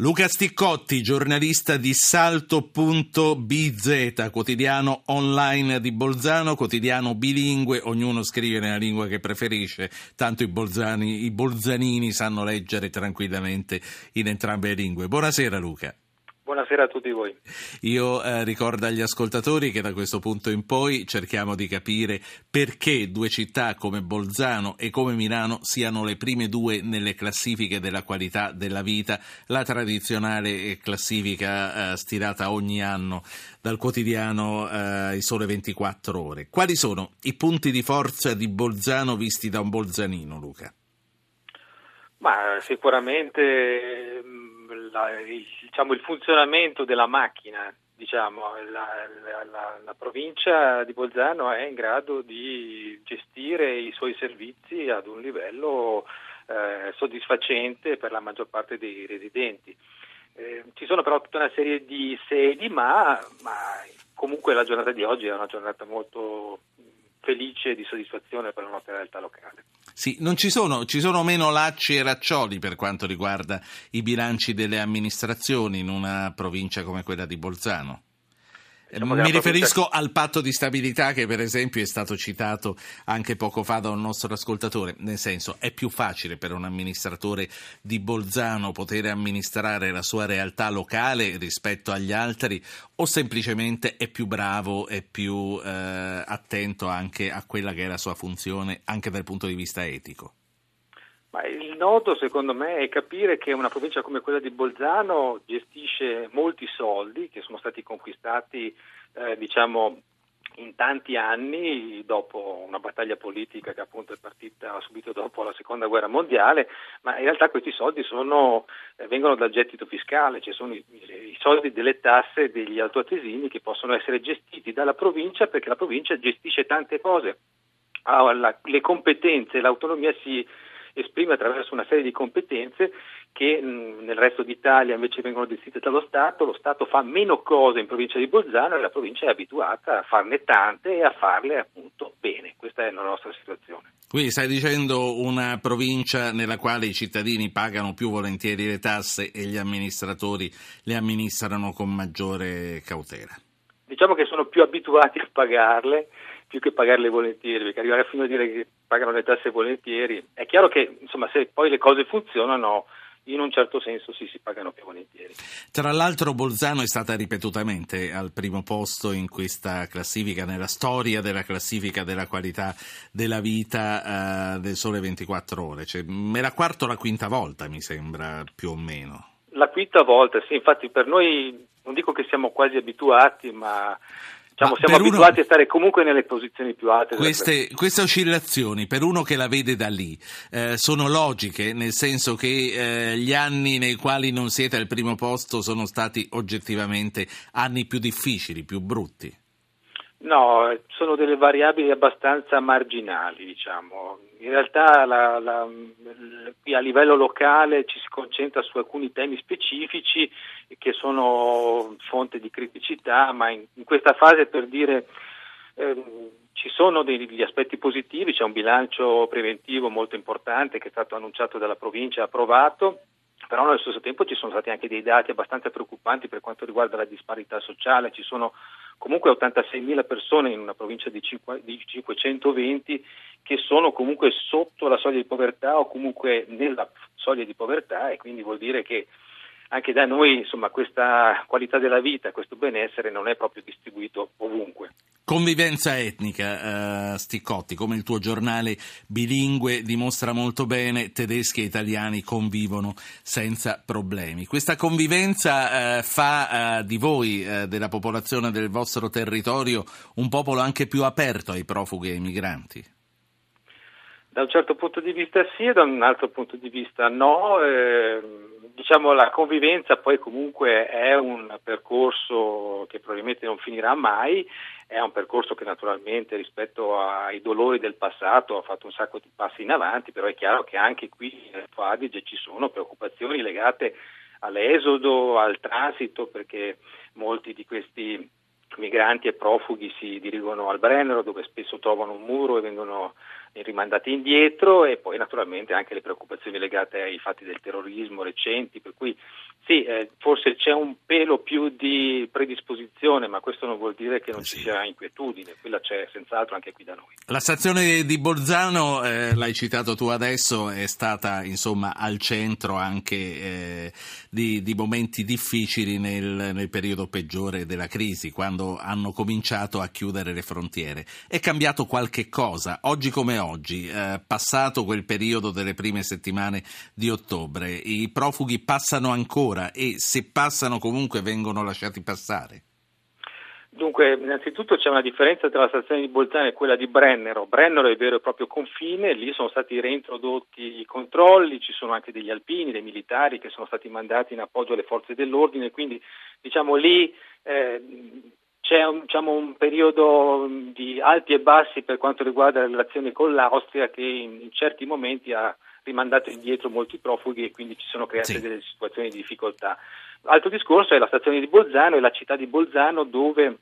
Luca Sticcotti, giornalista di Salto.bz, quotidiano online di Bolzano, quotidiano bilingue, ognuno scrive nella lingua che preferisce, tanto i, bolzani, i bolzanini sanno leggere tranquillamente in entrambe le lingue. Buonasera Luca. Buonasera a tutti voi. Io eh, ricordo agli ascoltatori che da questo punto in poi cerchiamo di capire perché due città come Bolzano e come Milano siano le prime due nelle classifiche della qualità della vita, la tradizionale classifica eh, stilata ogni anno dal quotidiano eh, Il Sole 24 Ore. Quali sono i punti di forza di Bolzano visti da un bolzanino, Luca? Ma sicuramente la, il, diciamo, il, funzionamento della macchina, diciamo, la, la, la, provincia di Bolzano è in grado di gestire i suoi servizi ad un livello eh, soddisfacente per la maggior parte dei residenti. Eh, ci sono però tutta una serie di sedi, ma, ma comunque la giornata di oggi è una giornata molto felice di soddisfazione per la nostra realtà locale. Sì, non ci sono, ci sono meno lacci e raccioli per quanto riguarda i bilanci delle amministrazioni in una provincia come quella di Bolzano. Diciamo Mi riferisco provincia... al patto di stabilità che per esempio è stato citato anche poco fa da un nostro ascoltatore, nel senso è più facile per un amministratore di Bolzano poter amministrare la sua realtà locale rispetto agli altri o semplicemente è più bravo e più eh, attento anche a quella che è la sua funzione anche dal punto di vista etico? Ma il nodo secondo me è capire che una provincia come quella di Bolzano gestisce molti soldi che sono stati conquistati eh, diciamo in tanti anni dopo una battaglia politica che appunto è partita subito dopo la seconda guerra mondiale, ma in realtà questi soldi sono, eh, vengono dal gettito fiscale, cioè sono i, i, soldi delle tasse degli altoatesini che possono essere gestiti dalla provincia perché la provincia gestisce tante cose, ha la, le competenze, l'autonomia si esprime attraverso una serie di competenze che mh, nel resto d'Italia invece vengono gestite dallo Stato, lo Stato fa meno cose in provincia di Bolzano e la provincia è abituata a farne tante e a farle appunto bene, questa è la nostra situazione. Quindi stai dicendo una provincia nella quale i cittadini pagano più volentieri le tasse e gli amministratori le amministrano con maggiore cautela? Diciamo che sono più abituati a pagarle più che pagarle volentieri, perché arrivare fino a dire che pagano le tasse volentieri, è chiaro che insomma, se poi le cose funzionano in un certo senso sì, si pagano più volentieri. Tra l'altro Bolzano è stata ripetutamente al primo posto in questa classifica, nella storia della classifica della qualità della vita uh, del Sole 24 Ore, cioè, la quarta o la quinta volta mi sembra più o meno. La quinta volta, sì, infatti per noi non dico che siamo quasi abituati, ma Diciamo, siamo abituati uno... a stare comunque nelle posizioni più alte. Queste, queste oscillazioni, per uno che la vede da lì, eh, sono logiche, nel senso che eh, gli anni nei quali non siete al primo posto sono stati oggettivamente anni più difficili, più brutti. No, sono delle variabili abbastanza marginali, diciamo. In realtà la, la, a livello locale ci si concentra su alcuni temi specifici che sono fonte di criticità, ma in, in questa fase per dire eh, ci sono degli aspetti positivi, c'è un bilancio preventivo molto importante che è stato annunciato dalla provincia e approvato però allo stesso tempo ci sono stati anche dei dati abbastanza preoccupanti per quanto riguarda la disparità sociale, ci sono comunque 86.000 persone in una provincia di, 520 che sono comunque sotto la soglia di povertà o comunque nella soglia di povertà e quindi vuol dire che anche da noi insomma, questa qualità della vita, questo benessere non è proprio distribuito ovunque. Convivenza etnica, uh, Sticcotti, come il tuo giornale bilingue dimostra molto bene, tedeschi e italiani convivono senza problemi. Questa convivenza uh, fa uh, di voi, della popolazione del vostro territorio, un popolo anche più aperto ai profughi e ai migranti? Da un certo punto di vista sì, da un altro punto di vista no. Eh diciamo la convivenza poi comunque è un percorso che probabilmente non finirà mai, è un percorso che naturalmente rispetto ai dolori del passato ha fatto un sacco di passi in avanti, però è chiaro che anche qui nel Alto Adige ci sono preoccupazioni legate all'esodo, al transito, perché molti di questi migranti e profughi si dirigono al Brennero dove spesso trovano un muro e vengono rimandati indietro e poi naturalmente anche le preoccupazioni legate ai fatti del terrorismo recenti, per cui Sì, eh, forse c'è un pelo più di predisposizione, ma questo non vuol dire che non Sì. ci sia inquietudine, quella c'è senz'altro anche qui da noi. La stazione di Bolzano, eh, l'hai citato tu adesso, è stata insomma al centro anche eh, di, di momenti difficili nel, nel periodo peggiore della crisi, quando hanno cominciato a chiudere le frontiere. È cambiato qualche cosa, oggi come oggi, eh, passato quel periodo delle prime settimane di ottobre, i profughi passano ancora e se passano comunque vengono lasciati passare. Dunque, innanzitutto c'è una differenza tra la stazione di Bolzano e quella di Brennero. Brennero è il vero e proprio confine, lì sono stati reintrodotti i controlli, ci sono anche degli alpini, dei militari che sono stati mandati in appoggio alle forze dell'ordine, quindi diciamo lì eh, c'è un, diciamo, un, periodo di alti e bassi per quanto riguarda le relazioni con l'Austria che in, in certi momenti ha rimandato indietro molti profughi e quindi ci sono create Sì. delle situazioni di difficoltà. Altro discorso è la stazione di Bolzano e la città di Bolzano dove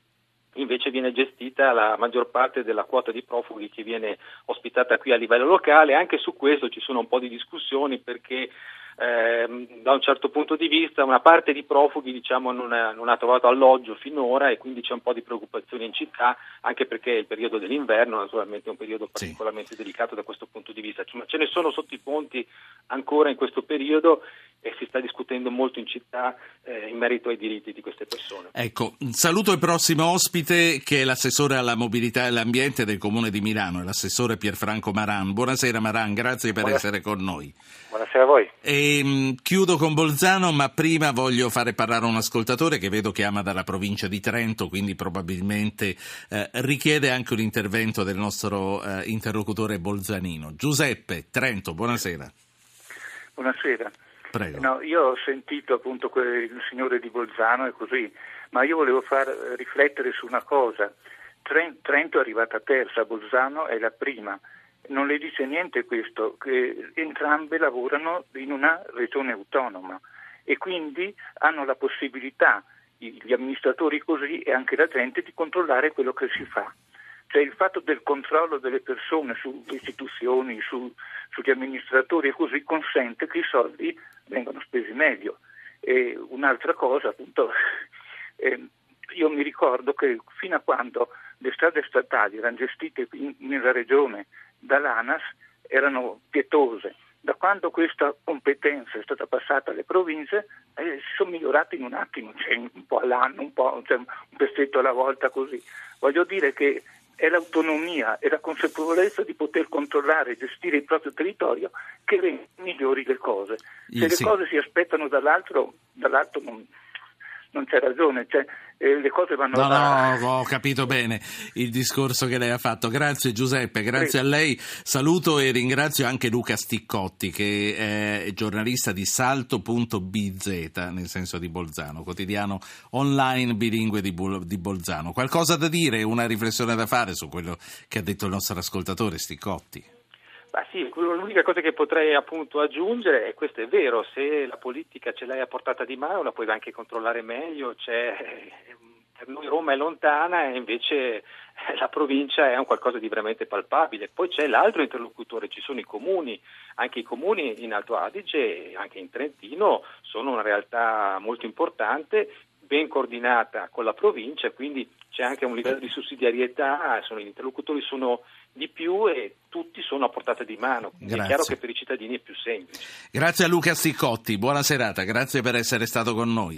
invece viene gestita la maggior parte della quota di profughi che viene ospitata qui a livello locale. Anche su questo ci sono un po' di discussioni perché ehm, da un certo punto di vista una parte di profughi diciamo, non, ha, non, ha, trovato alloggio finora e quindi c'è un po' di preoccupazione in città anche perché il periodo dell'inverno naturalmente è un periodo particolarmente sì. delicato da questo punto di vista. Ma ce ne sono sotto i ponti ancora in questo periodo e si sta discutendo molto in città eh, in merito ai diritti di queste persone. Ecco, saluto il prossimo ospite che è l'assessore alla mobilità e all'ambiente del Comune di Milano, l'assessore Pierfranco Maran. Buonasera Maran, grazie per Buonasera. essere con noi. Buonasera a voi. E, mh, chiudo con Bolzano, ma prima voglio fare parlare un ascoltatore che vedo che ama dalla provincia di Trento, quindi probabilmente eh, richiede anche un intervento del nostro eh, interlocutore bolzanino. Giuseppe, Trento, buonasera. Buonasera. Prego. No, io ho sentito appunto il signore di Bolzano e così, ma io volevo far riflettere su una cosa. Trento è arrivata terza, Bolzano è la prima. Non le dice niente questo, che entrambe lavorano in una regione autonoma e quindi hanno la possibilità, gli amministratori così e anche la gente, di controllare quello che si fa. Cioè il fatto del controllo delle persone sulle istituzioni, su, sugli amministratori e così consente che i soldi vengano spesi meglio. E un'altra cosa, appunto, eh, io mi ricordo che fino a quando le strade statali erano gestite in, nella regione dall'ANAS erano pietose. Da quando questa competenza è stata passata alle province eh, si sono migliorate in un attimo, cioè un po' all'anno, un, po', cioè un pezzetto alla volta così. Voglio dire che è l'autonomia e la consapevolezza di poter controllare e gestire il proprio territorio che migliori le cose. Se sì. le cose si aspettano dall'altro, dall'altro non, non c'è ragione, cioè, eh, le cose vanno No, da... no, ho capito bene il discorso che lei ha fatto. Grazie Giuseppe, grazie Prego. a lei. Saluto e ringrazio anche Luca Sticcotti che è giornalista di salto.bz, nel senso di Bolzano, quotidiano online bilingue di, Bol- di Bolzano. Qualcosa da dire, una riflessione da fare su quello che ha detto il nostro ascoltatore Sticcotti? Bah sì, l'unica cosa che potrei appunto aggiungere, e questo è vero, se la politica ce l'hai a portata di mano la puoi anche controllare meglio, c'è, per noi Roma è lontana e invece la provincia è un qualcosa di veramente palpabile. Poi c'è l'altro interlocutore, ci sono i comuni, anche i comuni in Alto Adige e anche in Trentino sono una realtà molto importante ben coordinata con la provincia, quindi c'è anche un livello di sussidiarietà, sono, gli interlocutori sono di più e tutti sono a portata di mano. È chiaro che per i cittadini è più semplice. Grazie a Luca Sticcotti, buona serata, grazie per essere stato con noi.